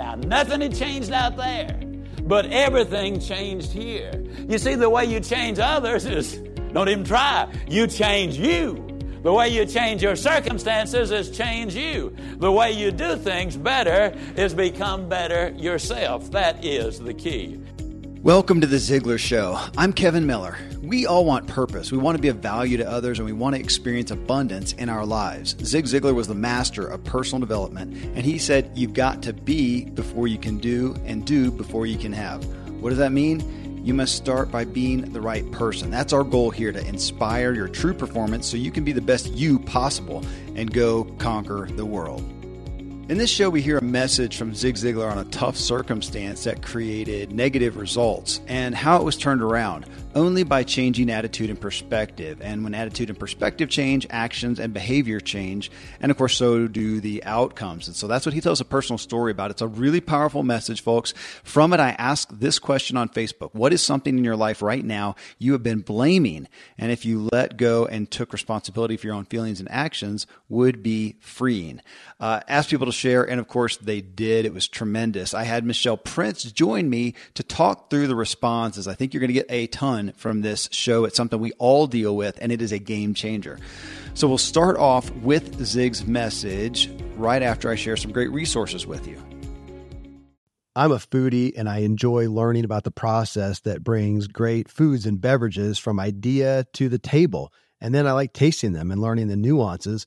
Now, nothing had changed out there, but everything changed here. You see, the way you change others is don't even try. You change you. The way you change your circumstances is change you. The way you do things better is become better yourself. That is the key. Welcome to the Ziglar Show. I'm Kevin Miller. We all want purpose. We want to be of value to others and we want to experience abundance in our lives. Zig Ziglar was the master of personal development, and he said, You've got to be before you can do, and do before you can have. What does that mean? You must start by being the right person. That's our goal here to inspire your true performance so you can be the best you possible and go conquer the world. In this show, we hear a message from Zig Ziglar on a tough circumstance that created negative results and how it was turned around only by changing attitude and perspective. And when attitude and perspective change, actions and behavior change. And of course, so do the outcomes. And so that's what he tells a personal story about. It's a really powerful message, folks. From it, I ask this question on Facebook What is something in your life right now you have been blaming? And if you let go and took responsibility for your own feelings and actions, would be freeing. Uh, ask people to share. And of course, they did. It was tremendous. I had Michelle Prince join me to talk through the responses. I think you're going to get a ton from this show. It's something we all deal with, and it is a game changer. So we'll start off with Zig's message right after I share some great resources with you. I'm a foodie and I enjoy learning about the process that brings great foods and beverages from idea to the table. And then I like tasting them and learning the nuances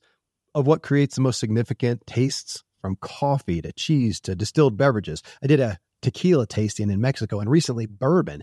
of what creates the most significant tastes from coffee to cheese to distilled beverages. I did a tequila tasting in Mexico and recently bourbon.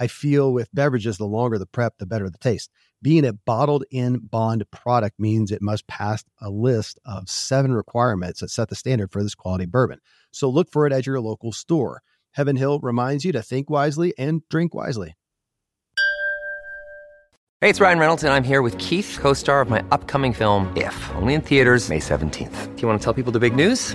I feel with beverages, the longer the prep, the better the taste. Being a bottled in bond product means it must pass a list of seven requirements that set the standard for this quality bourbon. So look for it at your local store. Heaven Hill reminds you to think wisely and drink wisely. Hey, it's Ryan Reynolds, and I'm here with Keith, co star of my upcoming film, If, only in theaters, May 17th. Do you want to tell people the big news?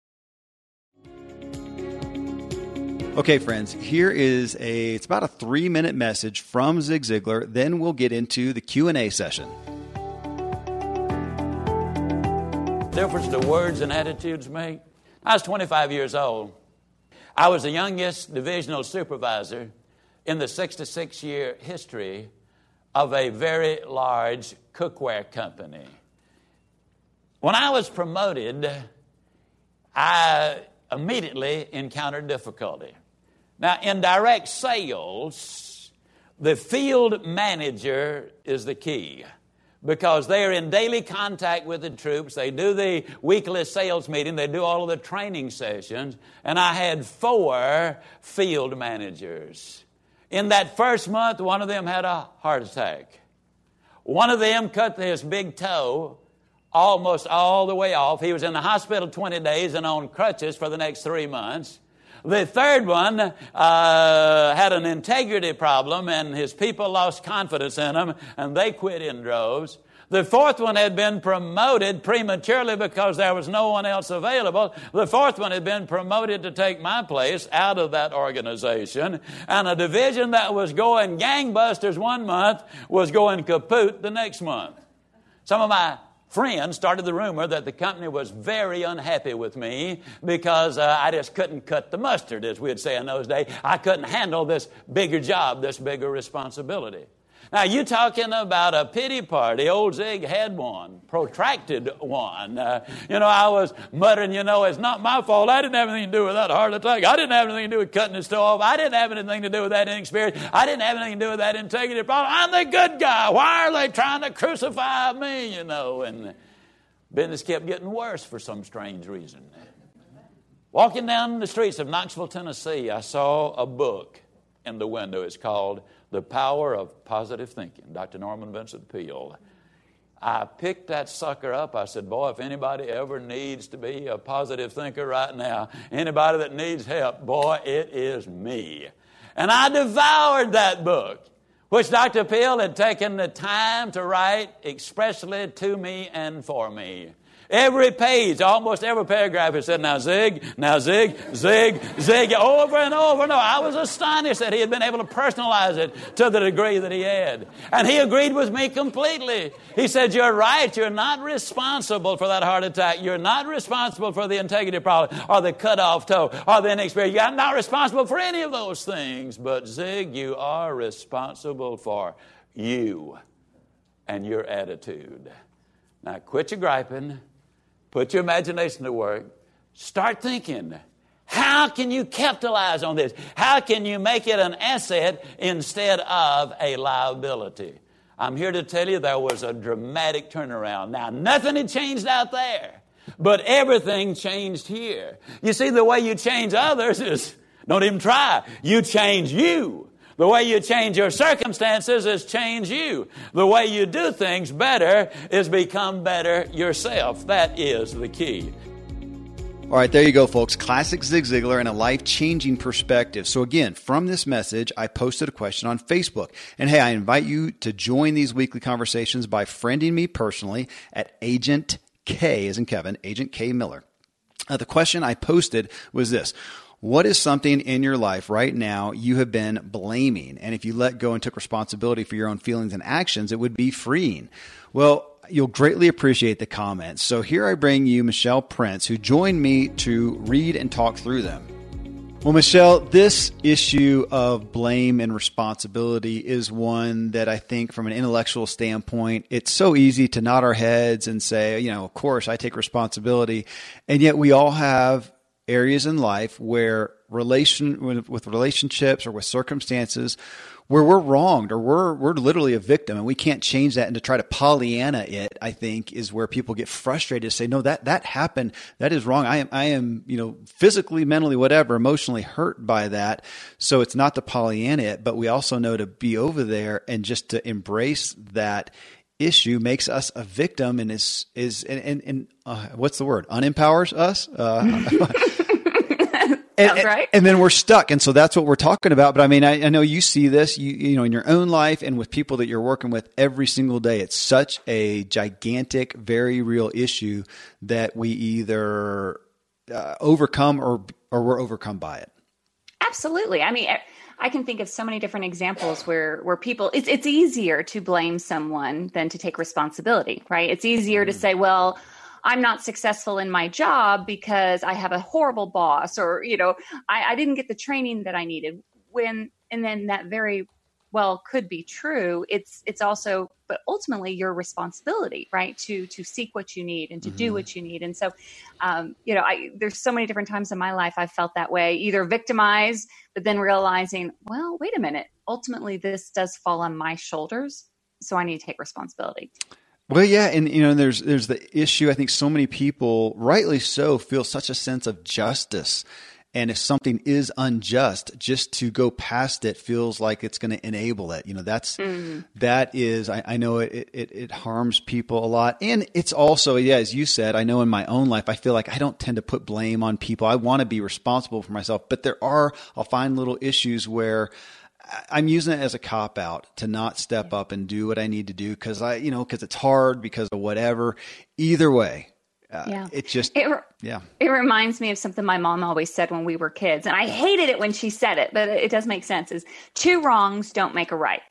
Okay, friends, here is a it's about a 3-minute message from Zig Ziglar, then we'll get into the Q&A session. difference the words and attitudes make. I was 25 years old. I was the youngest divisional supervisor in the 66 year history of a very large cookware company. When I was promoted, I immediately encountered difficulty. Now, in direct sales, the field manager is the key because they are in daily contact with the troops. They do the weekly sales meeting, they do all of the training sessions, and I had four field managers. In that first month, one of them had a heart attack. One of them cut his big toe almost all the way off. He was in the hospital 20 days and on crutches for the next three months. The third one uh, had an integrity problem, and his people lost confidence in him, and they quit in droves. The fourth one had been promoted prematurely because there was no one else available. The fourth one had been promoted to take my place out of that organization. And a division that was going gangbusters one month was going kaput the next month. Some of my friends started the rumor that the company was very unhappy with me because uh, I just couldn't cut the mustard, as we'd say in those days. I couldn't handle this bigger job, this bigger responsibility. Now, you talking about a pity party. Old Zig had one, protracted one. Uh, you know, I was muttering, you know, it's not my fault. I didn't have anything to do with that heart attack. I didn't have anything to do with cutting his toe off. I didn't have anything to do with that inexperience. I didn't have anything to do with that integrity problem. I'm the good guy. Why are they trying to crucify me, you know? And business kept getting worse for some strange reason. Walking down the streets of Knoxville, Tennessee, I saw a book in the window. It's called The Power of Positive Thinking, Dr. Norman Vincent Peale. I picked that sucker up. I said, Boy, if anybody ever needs to be a positive thinker right now, anybody that needs help, boy, it is me. And I devoured that book, which Dr. Peale had taken the time to write expressly to me and for me. Every page, almost every paragraph, it said, now zig, now zig, zig, zig, over and over and over. I was astonished that he had been able to personalize it to the degree that he had. And he agreed with me completely. He said, You're right. You're not responsible for that heart attack. You're not responsible for the integrity problem or the cut off toe or the inexperience. You're not responsible for any of those things. But Zig, you are responsible for you and your attitude. Now quit your griping Put your imagination to work. Start thinking. How can you capitalize on this? How can you make it an asset instead of a liability? I'm here to tell you there was a dramatic turnaround. Now, nothing had changed out there, but everything changed here. You see, the way you change others is don't even try. You change you. The way you change your circumstances is change you. The way you do things better is become better yourself. That is the key. All right, there you go, folks. Classic Zig Ziglar and a life changing perspective. So, again, from this message, I posted a question on Facebook. And hey, I invite you to join these weekly conversations by friending me personally at Agent K, as in Kevin, Agent K Miller. Uh, the question I posted was this what is something in your life right now you have been blaming? And if you let go and took responsibility for your own feelings and actions, it would be freeing. Well, you'll greatly appreciate the comments. So here I bring you Michelle Prince, who joined me to read and talk through them. Well, Michelle, this issue of blame and responsibility is one that I think, from an intellectual standpoint, it's so easy to nod our heads and say, you know, of course, I take responsibility. And yet we all have areas in life where relation with relationships or with circumstances where we're wronged or we're we're literally a victim and we can't change that and to try to Pollyanna it, I think, is where people get frustrated to say, no, that that happened. That is wrong. I am I am, you know, physically, mentally, whatever, emotionally hurt by that. So it's not to Pollyanna it, but we also know to be over there and just to embrace that issue makes us a victim and is is and and, and uh, what's the word unempowers us uh, and, right. and, then we're stuck and so that's what we're talking about but i mean I, I, know you see this you you know in your own life and with people that you're working with every single day it's such a gigantic very real issue that we either uh, overcome or or we're overcome by it absolutely i mean I can think of so many different examples where where people it's it's easier to blame someone than to take responsibility, right? It's easier to mm. say, well, I'm not successful in my job because I have a horrible boss or, you know, I, I didn't get the training that I needed. When and then that very well could be true it's it's also but ultimately your responsibility right to to seek what you need and to mm-hmm. do what you need and so um, you know i there's so many different times in my life i felt that way either victimized but then realizing well wait a minute ultimately this does fall on my shoulders so i need to take responsibility well, yeah, and you know, there's there's the issue. I think so many people, rightly so, feel such a sense of justice and if something is unjust, just to go past it feels like it's going to enable it. You know, that's, mm. that is, I, I know it, it, it, harms people a lot. And it's also, yeah, as you said, I know in my own life, I feel like I don't tend to put blame on people. I want to be responsible for myself, but there are, I'll find little issues where, I'm using it as a cop out to not step up and do what I need to do because I, you know, because it's hard because of whatever. Either way, uh, yeah. It just, it, yeah. It reminds me of something my mom always said when we were kids. And I hated it when she said it, but it does make sense is two wrongs don't make a right.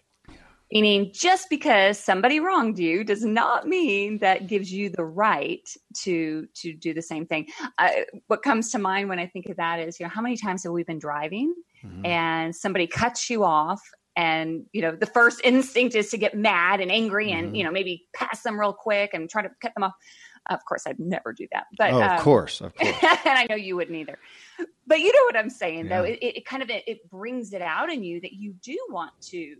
Meaning, just because somebody wronged you does not mean that gives you the right to to do the same thing. Uh, what comes to mind when I think of that is, you know, how many times have we been driving mm-hmm. and somebody cuts you off and you know the first instinct is to get mad and angry and mm-hmm. you know maybe pass them real quick and try to cut them off of course i'd never do that but oh, of um, course of course and i know you wouldn't either but you know what i'm saying yeah. though it, it, kind of it, it brings it out in you that you do want to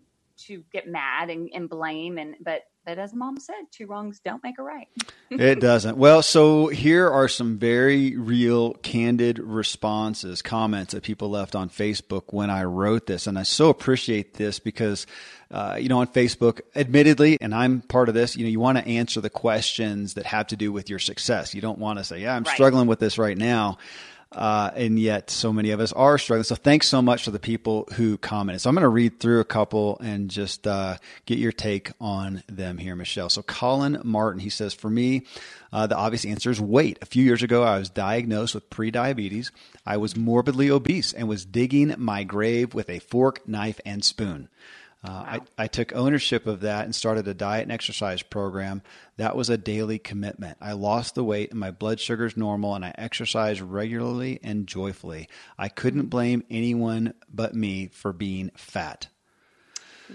to get mad and, and blame and but but as mom said two wrongs don't make a right. It doesn't. Well so here are some very real candid responses comments that people left on facebook when i wrote this. And i so appreciate this because uh, you know on facebook admittedly and i'm part of this you know you want to answer the questions that have to do with your success. You don't want to say yeah i'm right. struggling with this right now uh, and yet, so many of us are struggling. So, thanks so much for the people who commented. So, I'm going to read through a couple and just uh, get your take on them here, Michelle. So, Colin Martin, he says, For me, uh, the obvious answer is weight. A few years ago, I was diagnosed with prediabetes. I was morbidly obese and was digging my grave with a fork, knife, and spoon. Uh, wow. I, I took ownership of that and started a diet and exercise program. That was a daily commitment. I lost the weight and my blood sugar is normal, and I exercise regularly and joyfully. I couldn't blame anyone but me for being fat.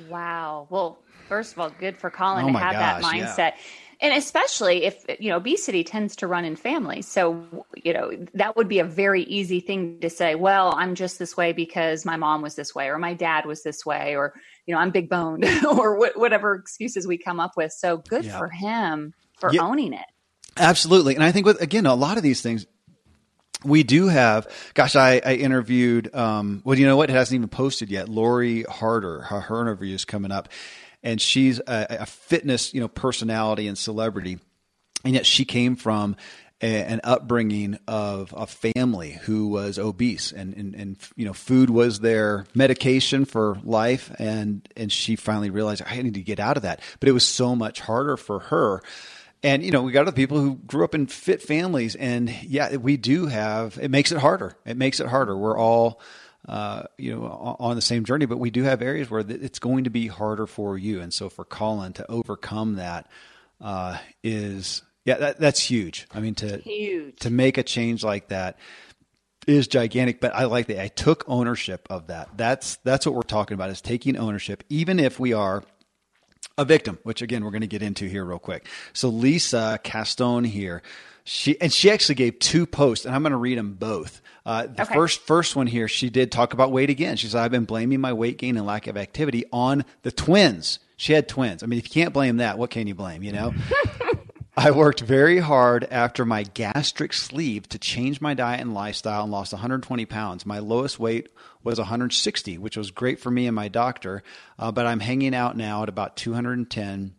Wow. Well, first of all, good for Colin oh to have gosh, that mindset. Yeah and especially if you know obesity tends to run in families so you know that would be a very easy thing to say well i'm just this way because my mom was this way or my dad was this way or you know i'm big boned or wh- whatever excuses we come up with so good yeah. for him for yeah, owning it absolutely and i think with again a lot of these things we do have, gosh, I, I interviewed, um, well, you know what? It hasn't even posted yet. Lori Harder, her, her interview is coming up and she's a, a fitness, you know, personality and celebrity, and yet she came from a, an upbringing of a family who was obese and, and, and, you know food was their medication for life. And and she finally realized I need to get out of that. But it was so much harder for her. And you know we got other people who grew up in fit families. And yeah we do have it makes it harder. It makes it harder. We're all uh, you know, on the same journey, but we do have areas where it's going to be harder for you. And so for Colin to overcome that uh, is, yeah, that, that's huge. I mean, to, huge. to make a change like that is gigantic, but I like that. I took ownership of that. That's, that's what we're talking about is taking ownership, even if we are a victim, which again, we're going to get into here real quick. So Lisa Castone here, she, and she actually gave two posts and I'm going to read them both. Uh, the okay. first first one here, she did talk about weight again. She said, "I've been blaming my weight gain and lack of activity on the twins." She had twins. I mean, if you can't blame that, what can you blame? You know. I worked very hard after my gastric sleeve to change my diet and lifestyle and lost 120 pounds. My lowest weight was 160, which was great for me and my doctor. Uh, but I'm hanging out now at about 210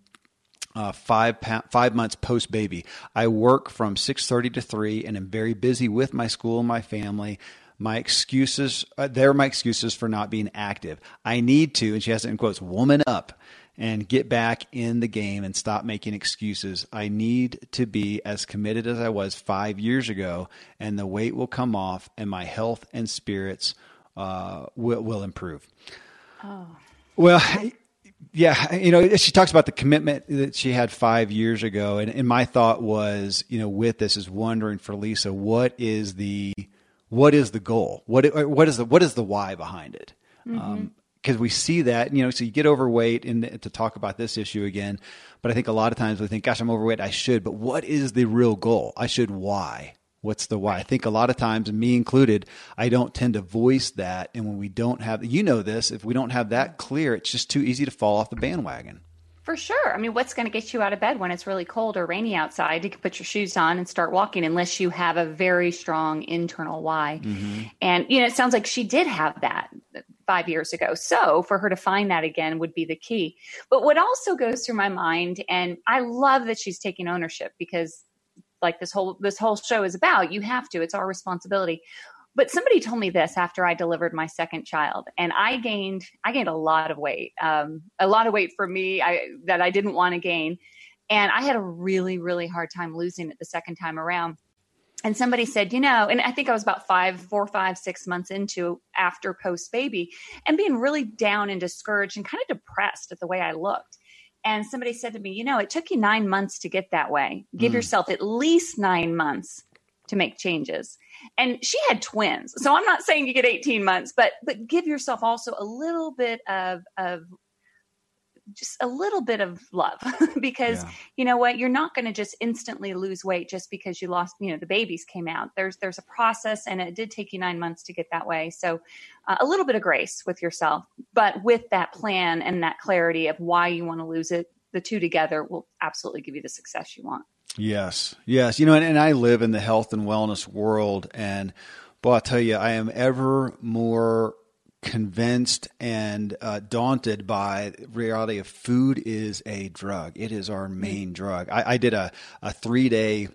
uh, five five months post baby. I work from six thirty to three, and am very busy with my school and my family. My excuses, uh, they're my excuses for not being active. I need to, and she has it in quotes, woman up and get back in the game and stop making excuses. I need to be as committed as I was five years ago, and the weight will come off, and my health and spirits uh, will, will improve. Oh. Well, yeah, you know, she talks about the commitment that she had five years ago, and, and my thought was, you know, with this is wondering for Lisa, what is the what is the goal? What what is the what is the why behind it? Mm-hmm. um, we see that, you know, so you get overweight, and to talk about this issue again, but I think a lot of times we think, gosh, I'm overweight, I should, but what is the real goal? I should why? What's the why? I think a lot of times, me included, I don't tend to voice that. And when we don't have, you know, this, if we don't have that clear, it's just too easy to fall off the bandwagon. For sure. I mean, what's going to get you out of bed when it's really cold or rainy outside? You can put your shoes on and start walking unless you have a very strong internal why. Mm-hmm. And, you know, it sounds like she did have that five years ago. So for her to find that again would be the key. But what also goes through my mind, and I love that she's taking ownership because like this whole this whole show is about. You have to. It's our responsibility. But somebody told me this after I delivered my second child, and I gained I gained a lot of weight, um, a lot of weight for me I, that I didn't want to gain, and I had a really really hard time losing it the second time around. And somebody said, you know, and I think I was about five, four, five, six months into after post baby, and being really down and discouraged and kind of depressed at the way I looked and somebody said to me, you know, it took you nine months to get that way. Give mm. yourself at least nine months to make changes. And she had twins. So I'm not saying you get 18 months, but but give yourself also a little bit of of just a little bit of love because yeah. you know what you're not going to just instantly lose weight just because you lost you know the babies came out there's there's a process and it did take you 9 months to get that way so uh, a little bit of grace with yourself but with that plan and that clarity of why you want to lose it the two together will absolutely give you the success you want yes yes you know and, and I live in the health and wellness world and boy I'll tell you I am ever more convinced and uh, daunted by reality of food is a drug. It is our main drug. I, I did a, a three day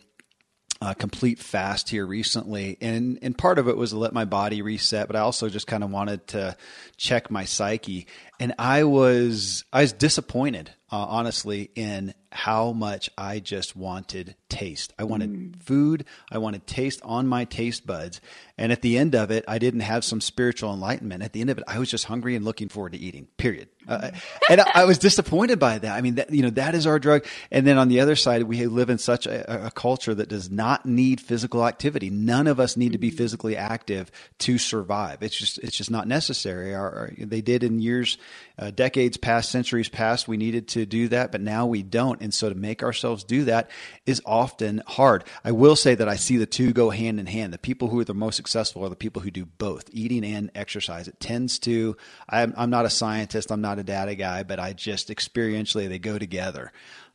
uh, complete fast here recently, and and part of it was to let my body reset, but I also just kind of wanted to check my psyche, and I was I was disappointed, uh, honestly, in how much I just wanted taste. I wanted mm. food. I wanted taste on my taste buds. And at the end of it, I didn't have some spiritual enlightenment. At the end of it, I was just hungry and looking forward to eating, period. Uh, and I, I, was disappointed by that. I mean, that, you know, that is our drug. And then on the other side, we live in such a, a culture that does not need physical activity. None of us need to be mm-hmm. physically active to survive. It's just, it's just not necessary. Our, our, they did in years, uh, decades past, centuries past, we needed to do that, but now we don't. And so to make ourselves do that is often hard. I will say that I see the two go hand in hand. The people who are the most successful are the people who do both eating and exercise. It tends to, I'm, I'm not a scientist, I'm not a data guy, but I just experientially, they go together.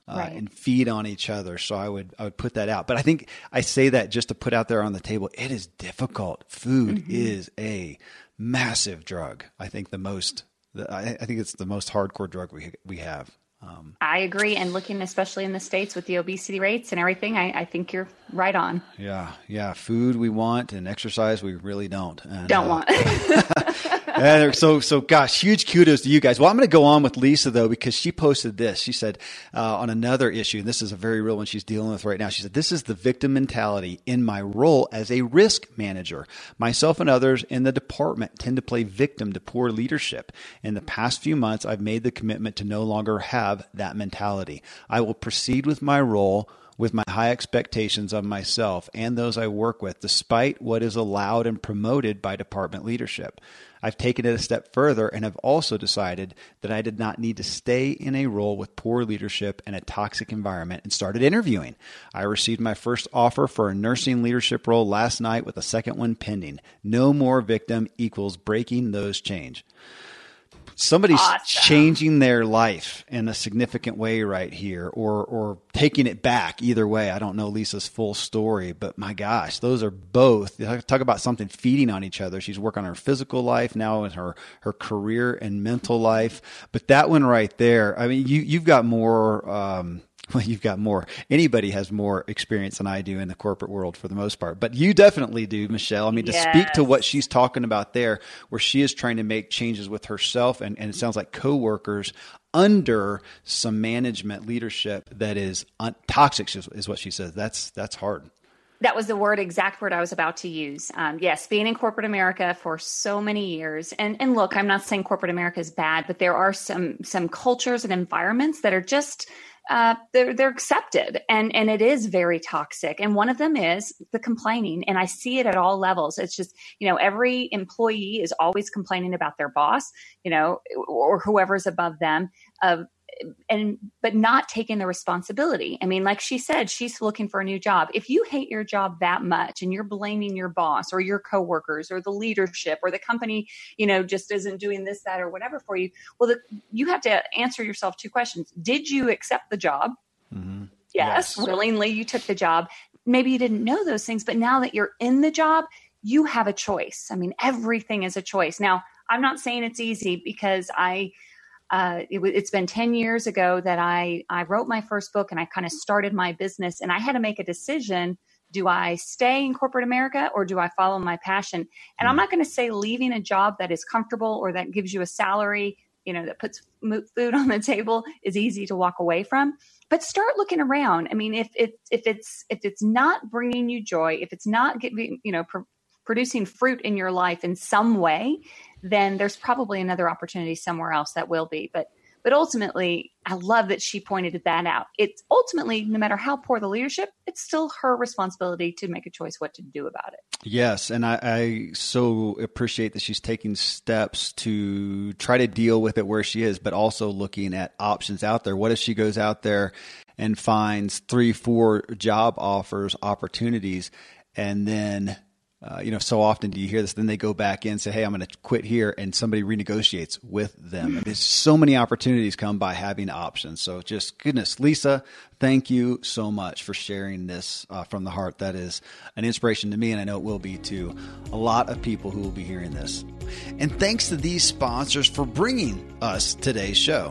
Uh, right. and feed on each other. So I would I would put that out. But I think I say that just to put out there on the table. It is difficult. Food mm-hmm. is a massive drug. I think the most. I, I think it's the most hardcore drug we we have. Um, I agree. And looking especially in the States with the obesity rates and everything, I, I, think you're right on. Yeah. Yeah. Food we want and exercise we really don't. And, don't uh, want. and so, so gosh, huge kudos to you guys. Well, I'm going to go on with Lisa though, because she posted this. She said uh, on another issue, and this is a very real one she's dealing with right now. She said, This is the victim mentality in my role as a risk manager. Myself and others in the department tend to play victim to poor leadership. In the past few months, I've made the commitment to no longer have that mentality. I will proceed with my role with my high expectations of myself and those I work with, despite what is allowed and promoted by department leadership. I've taken it a step further and have also decided that I did not need to stay in a role with poor leadership and a toxic environment and started interviewing. I received my first offer for a nursing leadership role last night with a second one pending. No more victim equals breaking those chains somebody's awesome. changing their life in a significant way right here or or taking it back. Either way i don't know lisa's full story but my gosh those are both talk about something feeding on each other. She's working on her physical life now in her her career and mental life. But that one right there i mean you you've got more um, well, you've got more. Anybody has more experience than I do in the corporate world for the most part. But you definitely do, Michelle. I mean, to yes. speak to what she's talking about there, where she is trying to make changes with herself and, and it sounds like coworkers under some management leadership that is un- toxic is, is what she says. That's, that's hard. That was the word, exact word I was about to use. Um, yes, being in corporate America for so many years, and and look, I'm not saying corporate America is bad, but there are some some cultures and environments that are just uh, they're they're accepted and and it is very toxic. And one of them is the complaining. And i see it at all levels. It's just you know every employee is always complaining about their boss you know or whoever's above them of and but not taking the responsibility. I mean, like she said, she's looking for a new job. If you hate your job that much and you're blaming your boss or your coworkers or the leadership or the company, you know, just isn't doing this, that, or whatever for you, well, the, you have to answer yourself two questions: Did you accept the job? Mm-hmm. Yes, yes, willingly you took the job. Maybe you didn't know those things, but now that you're in the job, you have a choice. I mean, everything is a choice. Now, I'm not saying it's easy because I uh, it, has been 10 years ago that I, I wrote my first book and I kind of started my business and I had to make a decision. Do I stay in corporate America or do I follow my passion? And I'm hmm. not going to say leaving a job that is comfortable or that gives you a salary, you know, that puts food on the table is easy to walk away from. But start looking around. I mean, if if if it's if it's not bringing you joy, if it's not giving, you know, producing fruit in your life in some way, then there's probably another opportunity somewhere else that will be. But But ultimately, I love that she pointed that out. It's ultimately, no matter how poor the leadership, it's still her responsibility to make a choice what to do about it. Yes, and I, I, so appreciate that she's taking steps to try to deal with it where she is, but also looking at options out there. What if she goes out there and finds three, four job offers, opportunities, and then uh, you know, so often do you hear this? Then they go back in and say, "Hey, I'm going to quit here," and somebody renegotiates with them. There's so many opportunities come by having options. So, just goodness, Lisa, thank you so much for sharing this uh, from the heart. That is an inspiration to me, and I know it will be to a lot of people who will be hearing this. And thanks to these sponsors for bringing us today's show.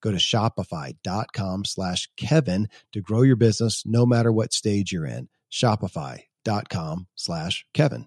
Go to shopify.com slash Kevin to grow your business no matter what stage you're in. Shopify.com slash Kevin.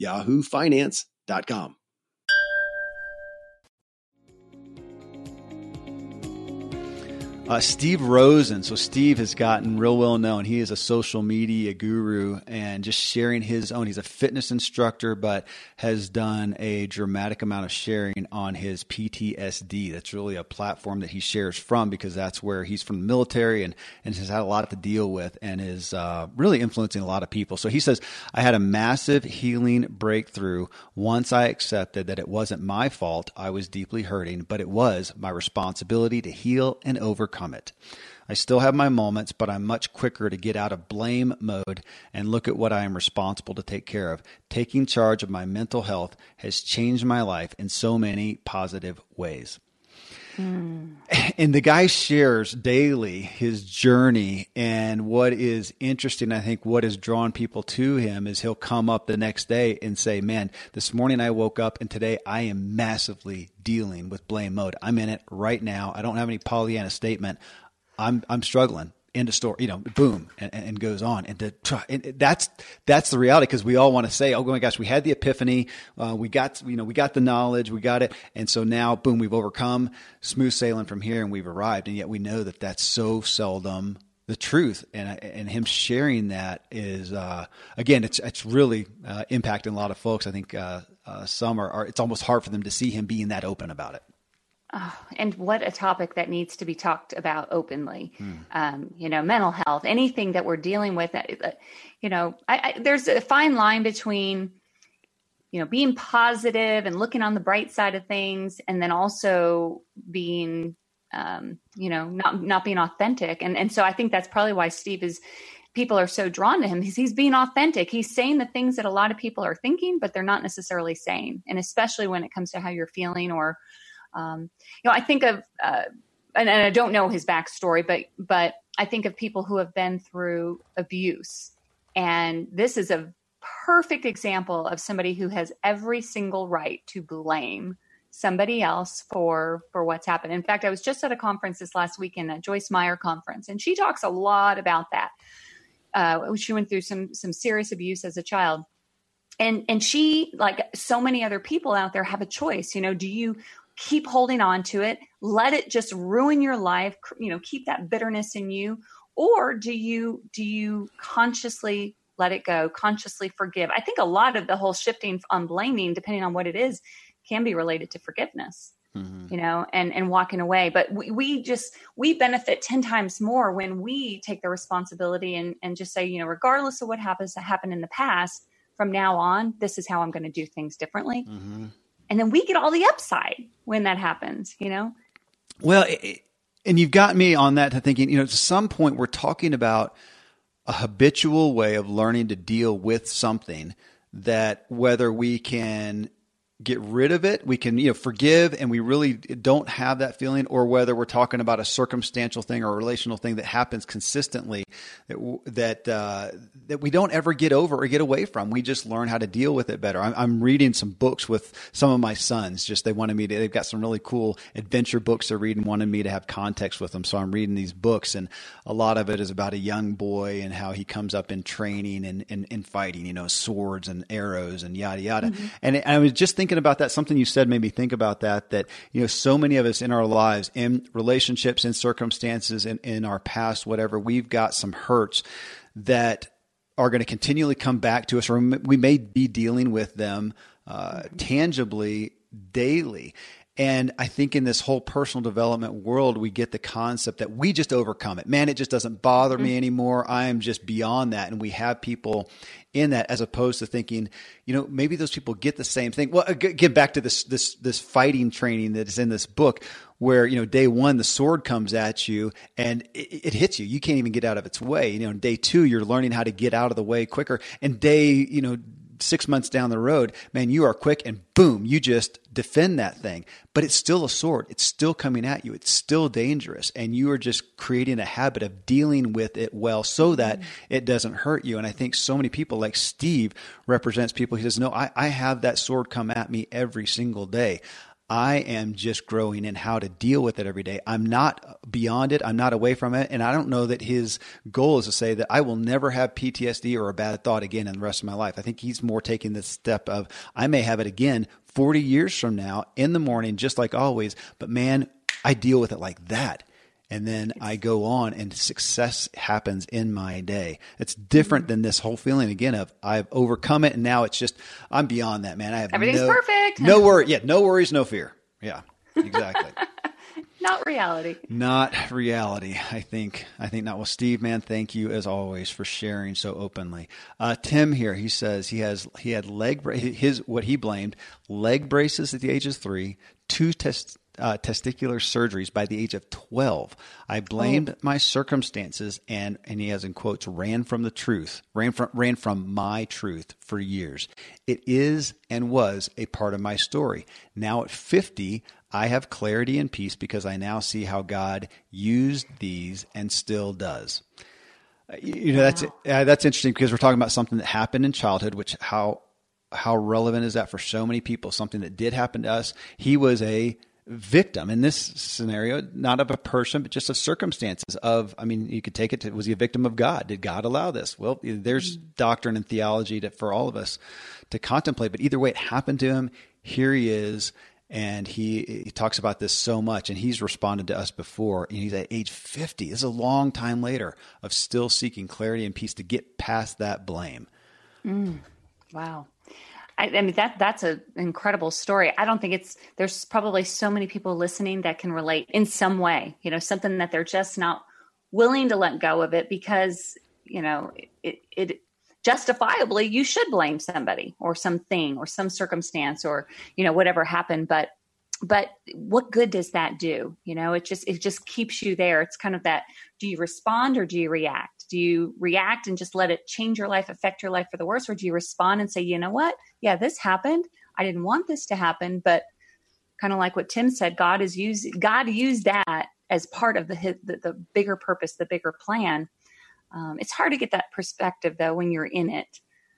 yahoofinance.com. Uh, Steve Rosen. So Steve has gotten real well known. He is a social media guru and just sharing his own. He's a fitness instructor, but has done a dramatic amount of sharing on his PTSD. That's really a platform that he shares from because that's where he's from the military and, and has had a lot to deal with and is uh, really influencing a lot of people. So he says, I had a massive healing breakthrough once I accepted that it wasn't my fault. I was deeply hurting, but it was my responsibility to heal and overcome overcome it. I still have my moments, but I'm much quicker to get out of blame mode and look at what I am responsible to take care of. Taking charge of my mental health has changed my life in so many positive ways. And the guy shares daily his journey. And what is interesting, I think, what has drawn people to him is he'll come up the next day and say, Man, this morning I woke up and today I am massively dealing with blame mode. I'm in it right now. I don't have any Pollyanna statement. I'm, I'm struggling end of story, you know, boom, and, and goes on. And, to and that's that's the reality because we all want to say, oh my gosh, we had the epiphany, uh, we got you know we got the knowledge, we got it, and so now boom, we've overcome, smooth sailing from here, and we've arrived. And yet we know that that's so seldom the truth, and and him sharing that is uh, again, it's it's really uh, impacting a lot of folks. I think uh, uh, some are, are it's almost hard for them to see him being that open about it. Oh, and what a topic that needs to be talked about openly. Hmm. Um, you know, mental health, anything that we're dealing with. Uh, uh, you know, I, I, there's a fine line between, you know, being positive and looking on the bright side of things, and then also being, um, you know, not not being authentic. And and so I think that's probably why Steve is. People are so drawn to him. He's, he's being authentic. He's saying the things that a lot of people are thinking, but they're not necessarily saying. And especially when it comes to how you're feeling or um, you know, I think of, uh, and, and I don't know his backstory, but but I think of people who have been through abuse, and this is a perfect example of somebody who has every single right to blame somebody else for for what's happened. In fact, I was just at a conference this last weekend, a Joyce Meyer conference, and she talks a lot about that. Uh, she went through some some serious abuse as a child, and and she like so many other people out there have a choice. You know, do you keep holding on to it. Let it just ruin your life you know keep that bitterness in you. Or do you do you consciously let it go consciously forgive? I think a lot of the whole shifting on blaming depending on what it is can be related to forgiveness mm-hmm. you know and and walking away. But we, we just we benefit 10 times more when we take the responsibility and and just say you know regardless of what happens that happened in the past from now on this is how i'm going to do things differently. Mm-hmm and then we get all the upside when that happens you know? Well it, and you've got me on that to thinking you know at some point we're talking about a habitual way of learning to deal with something that whether we can get rid of it, we can you know forgive, and we really don't have that feeling, or whether we're talking about a circumstantial thing or a relational thing that happens consistently that that uh, that we don't ever get over or get away from. We just learn how to deal with it better. I'm, I'm, reading some books with some of my sons. Just they wanted me to. They've got some really cool adventure books they're reading. Wanted me to have context with them, so I'm reading these books, and a lot of it is about a young boy and how he comes up in training and in fighting. You know, swords and arrows and yada yada. Mm-hmm. And, and I was just thinking thinking about that. Something you said made me think about that. That you know, so many of us in our lives, in relationships, in circumstances, in, in our past, whatever, we've got some hurts that are going to continually come back to us, or we may be dealing with them uh, tangibly daily. And I think in this whole personal development world, we get the concept that we just overcome it. Man, it just doesn't bother me mm-hmm. anymore. I am just beyond that. And we have people in that as opposed to thinking, you know, maybe those people get the same thing. Well, get back to this, this, this fighting training that is in this book where, you know, day one, the sword comes at you and it, it hits you. You can't even get out of its way. You know, day two, you're learning how to get out of the way quicker. And day, you know, six months down the road, man, you are quick and boom, you just defend that thing. But it's still a sword. It's still coming at you. It's still dangerous. And you are just creating a habit of dealing with it well so that mm-hmm. it doesn't hurt you. And I think so many people, like Steve, represents people. He says, No, I, I have that sword come at me every single day. I am just growing in how to deal with it every day. I'm not beyond it. I'm not away from it. And I don't know that his goal is to say that I will never have PTSD or a bad thought again in the rest of my life. I think he's more taking the step of I may have it again 40 years from now in the morning, just like always. But man, I deal with it like that. And then I go on and success happens in my day. It's different than this whole feeling again of I've overcome it and now it's just I'm beyond that, man. I have everything's no, perfect. No worry. Yeah, no worries, no fear. Yeah, exactly. not reality. Not reality. I think. I think not. Well, Steve, man, thank you as always for sharing so openly. Uh, Tim here, he says he has he had leg his what he blamed leg braces at the age of three, two test uh, testicular surgeries by the age of 12. I blamed oh. my circumstances and, and he has in quotes, ran from the truth, ran from, ran from my truth for years. It is and was a part of my story. Now at 50, I have clarity and peace because I now see how God used these and still does. Uh, you know, that's, uh, that's interesting because we're talking about something that happened in childhood, which how, how relevant is that for so many people? Something that did happen to us. He was a victim in this scenario, not of a person, but just of circumstances. Of, I mean, you could take it to was he a victim of God? Did God allow this? Well, there's mm-hmm. doctrine and theology to, for all of us to contemplate. But either way, it happened to him. Here he is, and he, he talks about this so much, and he's responded to us before. And he's at age 50. This is a long time later of still seeking clarity and peace to get past that blame. Mm. Wow. I, I mean that that's an incredible story. I don't think it's there's probably so many people listening that can relate in some way. You know, something that they're just not willing to let go of it because you know it, it justifiably you should blame somebody or something or some circumstance or you know whatever happened but but what good does that do you know it just it just keeps you there it's kind of that do you respond or do you react do you react and just let it change your life affect your life for the worse? Or do you respond and say you know what? Yeah this happened. I didn't want this to happen. But kind of like what tim said god is used god used that as part of the the, the bigger purpose the bigger plan. Um, it's hard to get that perspective though when you're in it.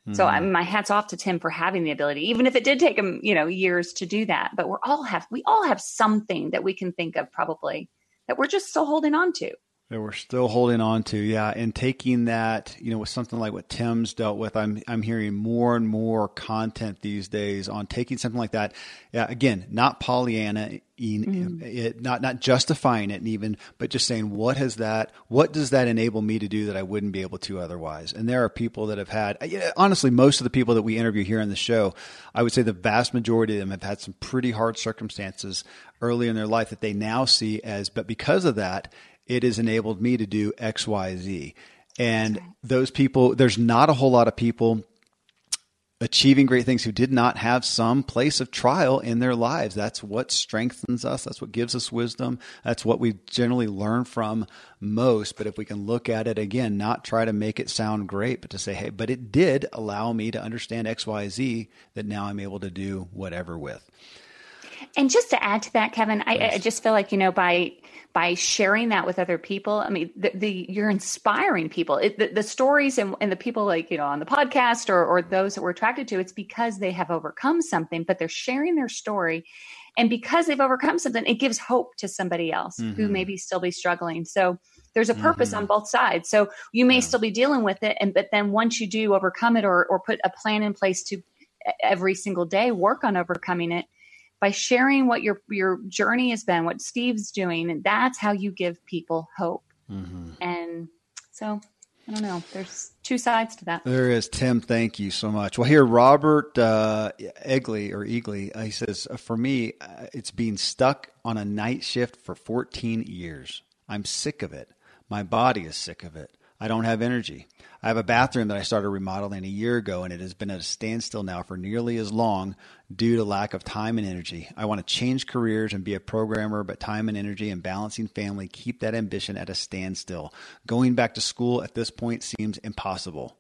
Mm-hmm. So I mean, my hats off to Tim for having the ability, even if it did take him, you know, years to do that. But we're all have we all have something that we can think of probably that we're just still holding on to that we're still holding on to. Yeah, and taking that, you know, with something like what Tim's dealt with, I'm I'm hearing more and more content these days on taking something like that. Yeah, again, not Pollyanna, mm-hmm. it, not not justifying it, and even, but just saying what has that, what does that enable me to do that I wouldn't be able to otherwise? And there are people that have had, honestly, most of the people that we interview here on the show, I would say the vast majority of them have had some pretty hard circumstances early in their life that they now see as, but because of that it has enabled me to do X, Y, Z. And right. those people, there's not a whole lot of people achieving great things who did not have some place of trial in their lives. That's what strengthens us. That's what gives us wisdom. That's what we generally learn from most. But if we can look at it again, not try to make it sound great, but to say, hey, but it did allow me to understand X, Y, Z that now I'm able to do whatever with. And just to add to that, Kevin, I, I, just feel like you know by by sharing that with other people. I mean, the, the you're inspiring people. It, the, the, stories and, and the people like you know on the podcast or or those that we're attracted to, it's because they have overcome something, but they're sharing their story, and because they've overcome something, it gives hope to somebody else mm-hmm. who maybe still be struggling. So there's a purpose mm-hmm. on both sides. So you may yeah. still be dealing with it, and but then once you do overcome it or or put a plan in place to every single day work on overcoming it by sharing what your your journey has been, what Steve's doing, and that's how you give people hope. Mm-hmm. And so I don't know. There's two sides to that. There is. Tim, thank you so much. Well, here, Robert uh, Egley or Eagley, uh, he says, uh, for me, uh, it's being stuck on a night shift for 14 years. I'm sick of it. My body is sick of it. I don't have energy. I have a bathroom that I started remodeling a year ago, and it has been at a standstill now for nearly as long due to lack of time and energy. I want to change careers and be a programmer, but time and energy and balancing family keep that ambition at a standstill. Going back to school at this point seems impossible.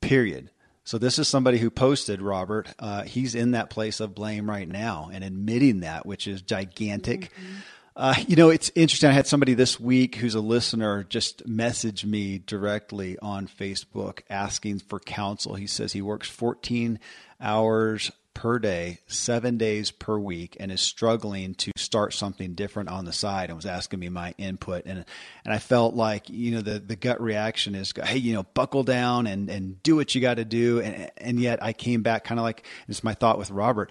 Period. So this is somebody who posted, Robert. Uh, he's in that place of blame right now and admitting that, which is gigantic. Mm-hmm. Uh, you know, it's interesting. I had somebody this week who's a listener just message me directly on Facebook asking for counsel. He says he works 14 hours per day, seven days per week, and is struggling to start something different on the side and was asking me my input. And and I felt like, you know, the, the gut reaction is, hey, you know, buckle down and, and do what you got to do. And, and yet I came back kind of like, it's my thought with Robert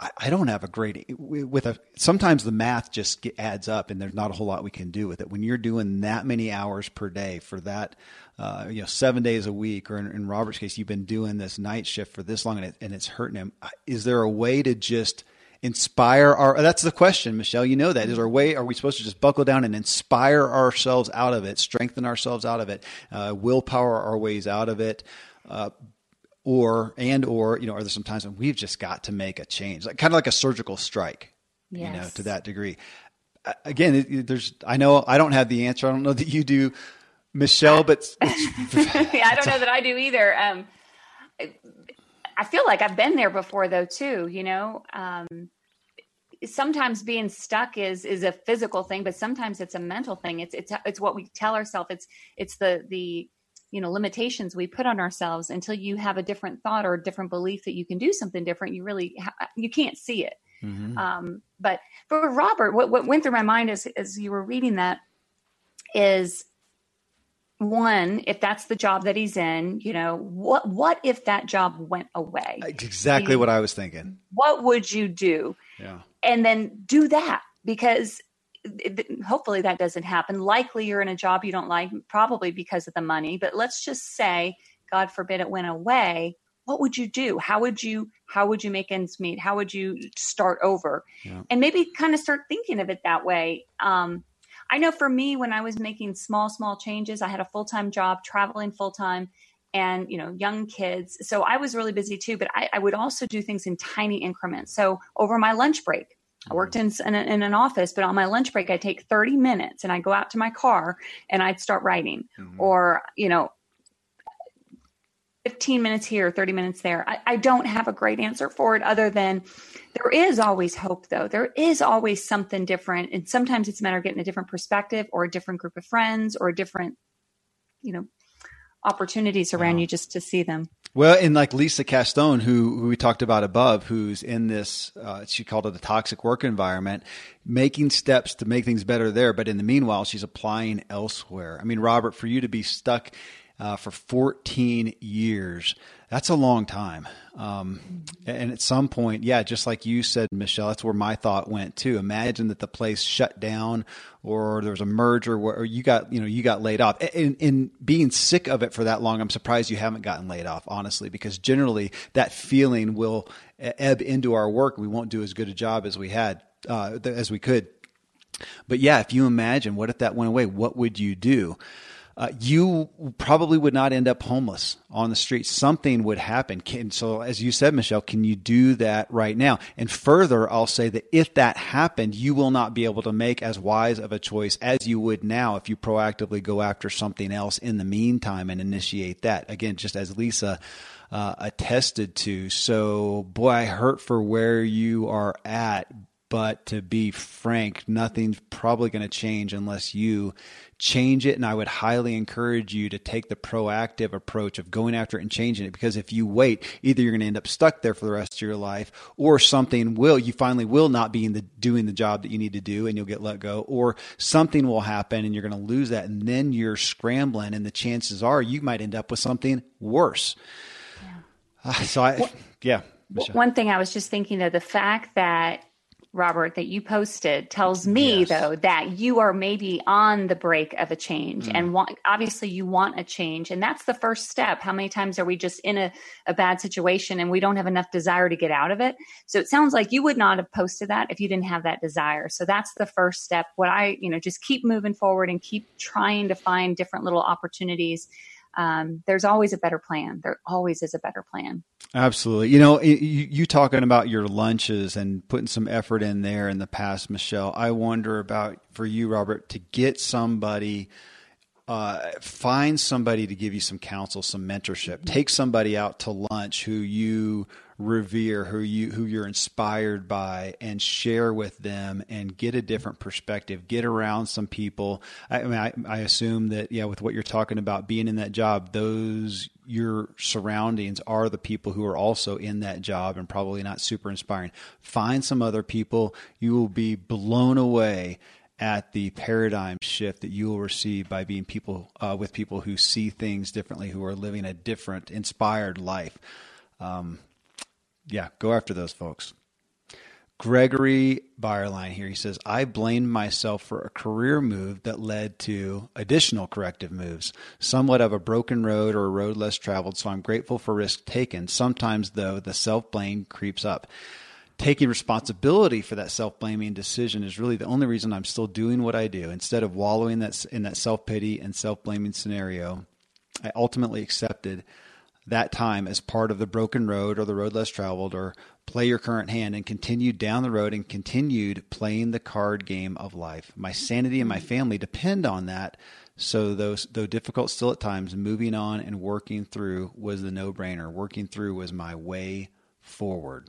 I, don't have a great with a. Sometimes the math just get, adds up, and there's not a whole lot we can do with it. When you're doing that many hours per day for that, uh, you know, seven days a week, or in, in, Robert's case, you've been doing this night shift for this long, and, it, and it's hurting him. Is there a way to just inspire our that's the question michelle you know that is our way are we supposed to just buckle down and inspire ourselves out of it strengthen ourselves out of it uh, willpower our ways out of it uh, or and or you know are there some times when we've just got to make a change? Like kind of like a surgical strike yes. you know to that degree. Again it, it, there's i know i don't have the answer. I don't know that you do michelle but yeah, i don't know that i do either. Um, i feel like i've been there before though too you know? Um, sometimes being stuck is is a physical thing but sometimes it's a mental thing. It's it's it's what we tell ourselves. It's it's the the you know limitations we put on ourselves until you have a different thought or a different belief that you can do something different you really ha- you can't see it. Mm-hmm. um, but for robert what, what went through my mind as as you were reading that is one if that's the job that he's in you know what what if that job went away? Exactly you, what i was thinking. What would you do? Yeah. And then do that because hopefully that doesn't happen. Likely you're in a job you don't like, probably because of the money. But let's just say, God forbid, it went away. What would you do? How would you how would you make ends meet? How would you start over? Yeah. And maybe kind of start thinking of it that way. Um, I know for me, when I was making small small changes, I had a full time job, traveling full time, and you know young kids. So I was really busy too. But I, I would also do things in tiny increments. So over my lunch break, I worked in, in, in, an office, but on my lunch break, I take 30 minutes and I go out to my car and I'd start writing mm-hmm. or, you know, 15 minutes here, 30 minutes there. I, I, don't have a great answer for it other than there is always hope, though. There is always something different. And sometimes it's a matter of getting a different perspective or a different group of friends or a different, you know, opportunities around you just to see them. Well, and like Lisa Castone, who, who we talked about above, who's in this, uh, she called it a toxic work environment, making steps to make things better there. But in the meanwhile, she's applying elsewhere. I mean, Robert, for you to be stuck uh, for 14 years, that's a long time. Um, and at some point, yeah, just like you said, Michelle, that's where my thought went too. Imagine that the place shut down or there was a merger where you got, you know, you got laid off. In, in being sick of it for that long, I'm surprised you haven't gotten laid off, honestly, because generally that feeling will ebb into our work. We won't do as good a job as we had, uh, as we could. But yeah, if you imagine, what if that went away? What would you do? Uh, you probably would not end up homeless on the street. Something would happen. Can, so, as you said, Michelle, can you do that right now? And further, I'll say that if that happened, you will not be able to make as wise of a choice as you would now if you proactively go after something else in the meantime and initiate that. Again, just as Lisa uh, attested to. So, boy, I hurt for where you are at. But to be frank, nothing's probably going to change unless you change it. And I would highly encourage you to take the proactive approach of going after it and changing it. Because if you wait, either you're going to end up stuck there for the rest of your life, or something will, you finally will not be in the doing the job that you need to do and you'll get let go, or something will happen and you're going to lose that. And then you're scrambling and the chances are you might end up with something worse. Yeah. Uh, so I, yeah. Michelle. One thing I was just thinking of the fact that Robert, that you posted tells me yes. though that you are maybe on the break of a change mm. and want, obviously you want a change. And that's the first step. How many times are we just in a, a bad situation and we don't have enough desire to get out of it? So it sounds like you would not have posted that if you didn't have that desire. So that's the first step. What I, you know, just keep moving forward and keep trying to find different little opportunities um, there's always a better plan. There always is a better plan. Absolutely. You know, you, you, talking about your lunches and putting some effort in there in the past, Michelle. I wonder about for you, Robert, to get somebody, uh, find somebody to give you some counsel, some mentorship. Mm-hmm. Take somebody out to lunch who you revere, who you who you're inspired by, and share with them and get a different perspective. Get around some people. I, I mean, I, I assume that yeah, with what you're talking about, being in that job, those your surroundings are the people who are also in that job and probably not super inspiring. Find some other people. You will be blown away at the paradigm shift that you will receive by being people uh, with people who see things differently, who are living a different, inspired life. Um, yeah, go after those folks. Gregory Byerline here. He says, I blamed myself for a career move that led to additional corrective moves, somewhat of a broken road or a road less traveled. So I'm grateful for risk taken. Sometimes, though, the self blame creeps up. Taking responsibility for that self blaming decision is really the only reason I'm still doing what I do. Instead of wallowing in that self pity and self blaming scenario, I ultimately accepted that time as part of the broken road or the road less traveled or play your current hand and continued down the road and continued playing the card game of life. My sanity and my family depend on that. So those though difficult still at times, moving on and working through was the no-brainer. Working through was my way forward.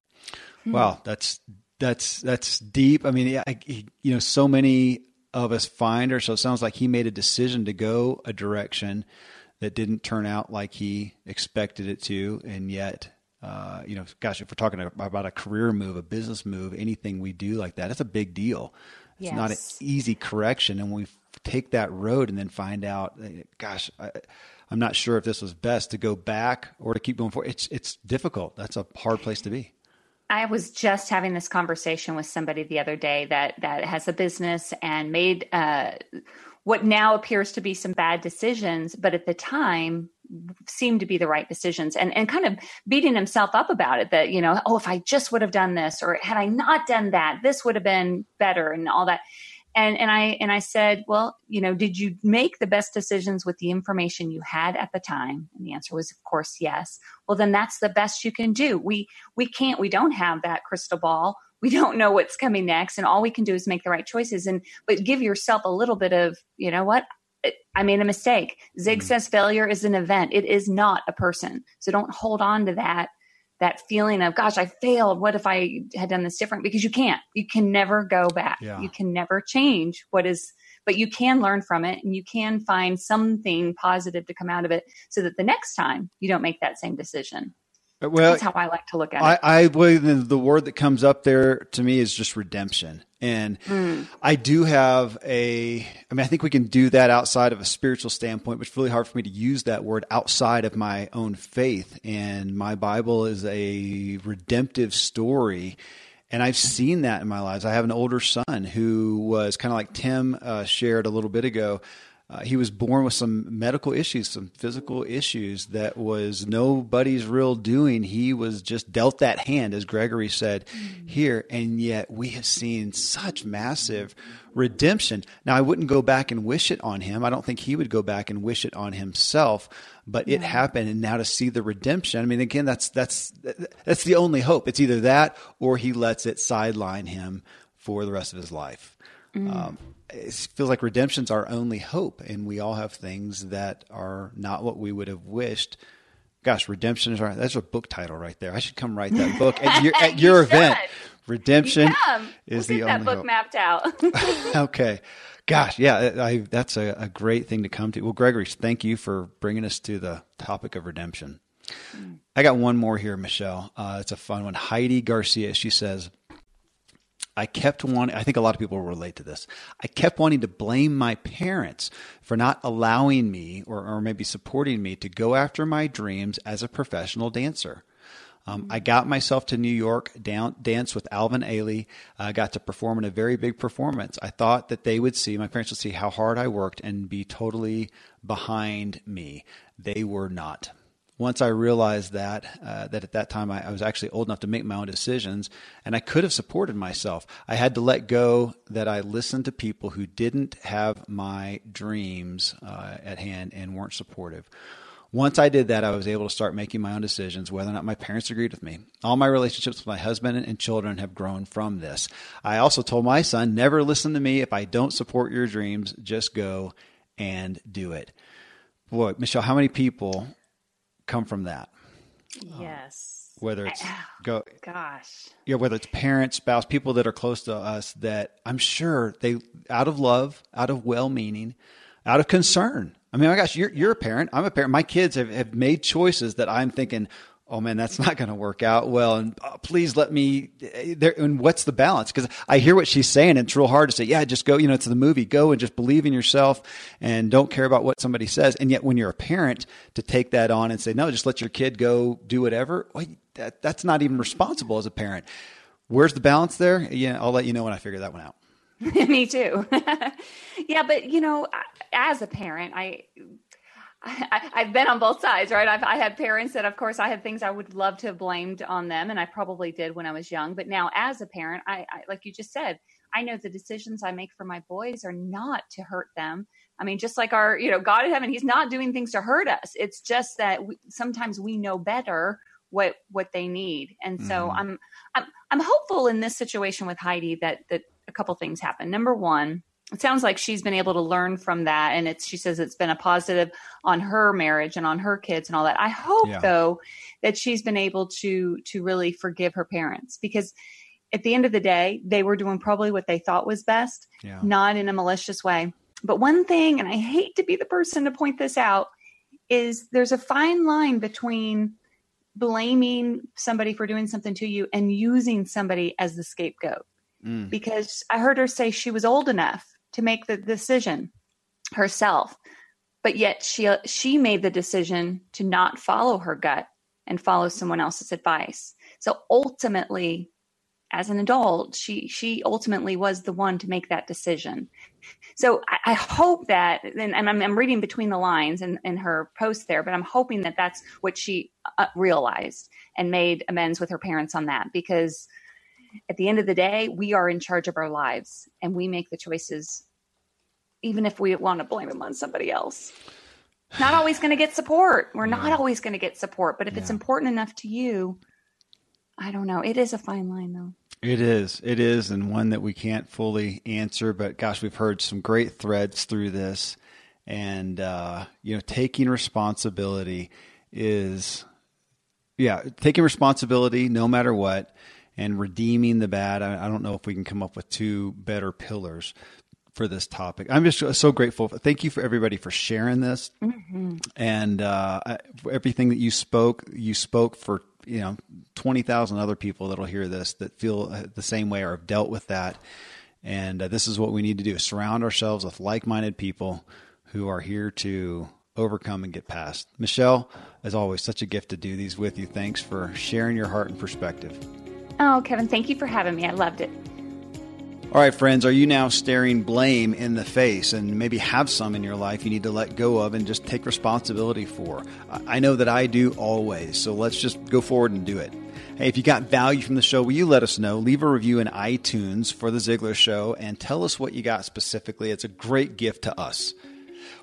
Wow, that's that's that's deep. I mean, I, you know, so many of us find, or so it sounds like he made a decision to go a direction that didn't turn out like he expected it to, and yet, uh, you know, gosh, if we're talking about a career move, a business move, anything we do like that, it's a big deal. It's yes. not an easy correction, and when we take that road and then find out, gosh, I, I'm not sure if this was best to go back or to keep going forward. It's it's difficult. That's a hard place to be. I was just having this conversation with somebody the other day that that has a business and made uh, what now appears to be some bad decisions, but at the time seemed to be the right decisions and, and kind of beating himself up about it that, you know, oh, if I just would have done this or had I not done that, this would have been better and all that and and i and i said well you know did you make the best decisions with the information you had at the time and the answer was of course yes well then that's the best you can do we we can't we don't have that crystal ball we don't know what's coming next and all we can do is make the right choices and but give yourself a little bit of you know what I made a mistake. Zig mm-hmm. says failure is an event. It is not a person. So don't hold on to that that feeling of gosh i failed. What if i had done this different? Because you can't. You can never go back. Yeah. you can never change what is but you can learn from it and you can find something positive to come out of it so that the next time you don't make that same decision well, that's how I like to look at I, it. I believe the, the word that comes up there to me is just redemption. And mm. I do have a, I mean, I think we can do that outside of a spiritual standpoint, but it's really hard for me to use that word outside of my own faith. And my Bible is a redemptive story. And I've seen that in my lives. I have an older son who was kind of like Tim uh, shared a little bit ago. Uh, he was born with some medical issues, some physical issues that was nobody's real doing. He was just dealt that hand, as Gregory said mm-hmm. here, and yet we have seen such massive redemption. Now, I wouldn't go back and wish it on him. I don't think he would go back and wish it on himself, but it happened, and now to see the redemption. I mean, again, that's that's that's the only hope. It's either that or he lets it sideline him for the rest of his life. Mm. Um, it feels like redemption's our only hope, and we all have things that are not what we would have wished. Gosh, redemption is our that's a book title right there. I should come write that book at your, at your event. Redemption yeah. is we'll the that only book hope. mapped out. okay. Gosh, yeah, I, that's a, a, great thing to come to. Well, Gregory, thank you for bringing us to the topic of redemption. Mm. I got one more here, Michelle. Uh, it's a fun one. Heidi Garcia, she says, I kept wanting, I think a lot of people relate to this. I kept wanting to blame my parents for not allowing me or, or maybe supporting me to go after my dreams as a professional dancer. Um, I got myself to New York, down, danced with Alvin Ailey. I uh, got to perform in a very big performance. I thought that they would see, my parents would see how hard I worked and be totally behind me. They were not. Once I realized that, uh, that at that time I, I, was actually old enough to make my own decisions and I could have supported myself. I had to let go that I listened to people who didn't have my dreams uh, at hand and weren't supportive. Once I did that, I was able to start making my own decisions, whether or not my parents agreed with me. All my relationships with my husband and children have grown from this. I also told my son, never listen to me. If I don't support your dreams, just go and do it. Boy, Michelle, how many people come from that. Yes. Um, whether it's go gosh. Yeah, whether it's parents, spouse, people that are close to us that I'm sure they out of love, out of well meaning, out of concern. I mean, my gosh, you're you're a parent. I'm a parent. My kids have, have made choices that I'm thinking, oh man, that's not going to work out well. And uh, please let me there. And what's the balance? Because I hear what she's saying. And it's real hard to say, yeah, just go, you know, to the movie, go and just believe in yourself and don't care about what somebody says. And yet when you're a parent to take that on and say, no, just let your kid go do whatever. Well, that, that's not even responsible as a parent. Where's the balance there? Yeah. I'll let you know when I figure that one out. me too. yeah. But you know, as a parent, I, I, have been on both sides, right? I've I had parents that, of course, I had things I would love to have blamed on them, and I probably did when I was young. But now, as a parent, I, I like you just said, I know the decisions I make for my boys are not to hurt them. I mean, just like our, you know, God in heaven, He's not doing things to hurt us. It's just that we, sometimes we know better what what they need, and so mm. I'm I'm I'm hopeful in this situation with Heidi that that a couple things happen. Number one it sounds like she's been able to learn from that and it's she says it's been a positive on her marriage and on her kids and all that i hope yeah. though that she's been able to to really forgive her parents because at the end of the day they were doing probably what they thought was best yeah. not in a malicious way but one thing and i hate to be the person to point this out is there's a fine line between blaming somebody for doing something to you and using somebody as the scapegoat mm. because i heard her say she was old enough to make the decision herself. But yet she she made the decision to not follow her gut and follow someone else's advice. So ultimately as an adult she she ultimately was the one to make that decision. So i, I hope that and, I'm, I'm, reading between the lines in, in her post there but i'm hoping that that's what she uh, realized and made amends with her parents on that because at the end of the day, we are in charge of our lives and we make the choices, even if we want to blame them on somebody else. Not always going to get support. We're yeah. not always going to get support. But if yeah. it's important enough to you, I don't know. It is a fine line, though. It is. It is, and one that we can't fully answer. But gosh, we've heard some great threads through this. And, uh, you know, taking responsibility is, yeah, taking responsibility no matter what and redeeming the bad. I, I, don't know if we can come up with two better pillars for this topic. I'm just so grateful. Thank you for everybody for sharing this mm-hmm. and uh, everything that you spoke. You spoke for you know twenty thousand other people that'll hear this that feel the same way or have dealt with that. And uh, this is what we need to do: surround ourselves with like-minded people who are here to overcome and get past. Michelle, as always, such a gift to do these with you. Thanks for sharing your heart and perspective. Oh, Kevin, thank you for having me. I loved it. All right, friends, are you now staring blame in the face and maybe have some in your life you need to let go of and just take responsibility for? I know that I do always, so let's just go forward and do it. Hey, if you got value from the show, will you let us know? Leave a review in iTunes for The Ziglar Show and tell us what you got specifically. It's a great gift to us.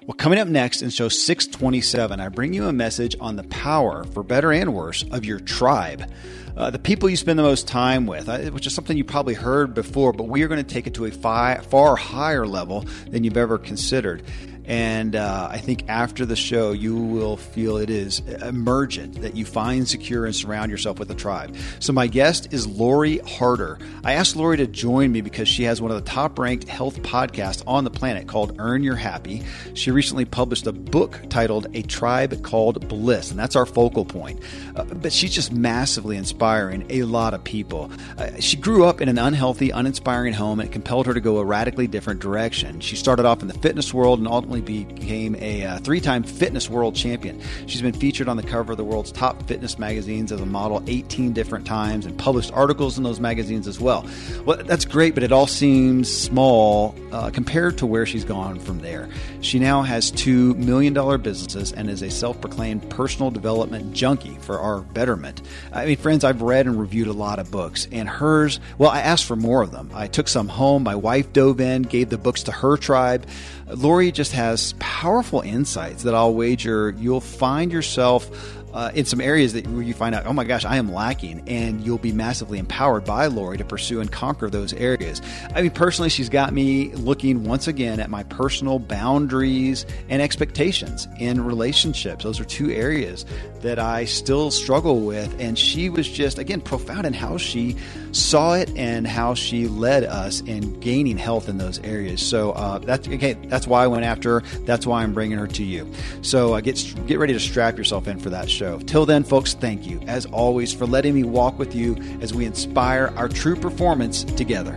Well, coming up next in show 627, I bring you a message on the power, for better and worse, of your tribe. Uh, the people you spend the most time with, uh, which is something you probably heard before, but we are going to take it to a fi- far higher level than you've ever considered. And uh, I think after the show, you will feel it is emergent that you find secure and surround yourself with a tribe. So, my guest is Lori Harder. I asked Lori to join me because she has one of the top ranked health podcasts on the planet called Earn Your Happy. She recently published a book titled A Tribe Called Bliss, and that's our focal point. Uh, but she's just massively inspiring a lot of people. Uh, she grew up in an unhealthy, uninspiring home, and it compelled her to go a radically different direction. She started off in the fitness world and ultimately recently became a uh, three time fitness world champion. She's been featured on the cover of the world's top fitness magazines as a model 18 different times and published articles in those magazines as well. Well, that's great, but it all seems small uh, compared to where she's gone from there. She now has two million dollar businesses and is a self proclaimed personal development junkie for our betterment. I mean, friends, I've read and reviewed a lot of books, and hers, well, I asked for more of them. I took some home. My wife dove in, gave the books to her tribe. Lori just has powerful insights that I'll wager you'll find yourself uh, in some areas that where you find out, oh my gosh, I am lacking, and you'll be massively empowered by Lori to pursue and conquer those areas. I mean, personally, she's got me looking once again at my personal boundaries and expectations in relationships. Those are two areas that I still struggle with, and she was just again profound in how she saw it and how she led us in gaining health in those areas. So uh, that's okay. That's why I went after her. That's why I'm bringing her to you. So uh, get get ready to strap yourself in for that show. Till then, folks, thank you as always for letting me walk with you as we inspire our true performance together.